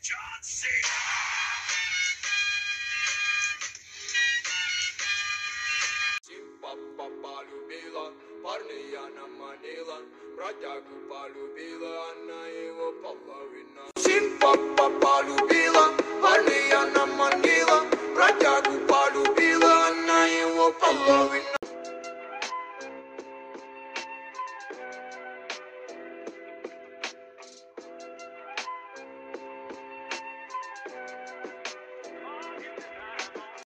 John Cena. Папа полюбила, парня она манила, бродягу полюбила, она его половина. Сын папа полюбила, парня она манила, бродягу полюбила, она его половина.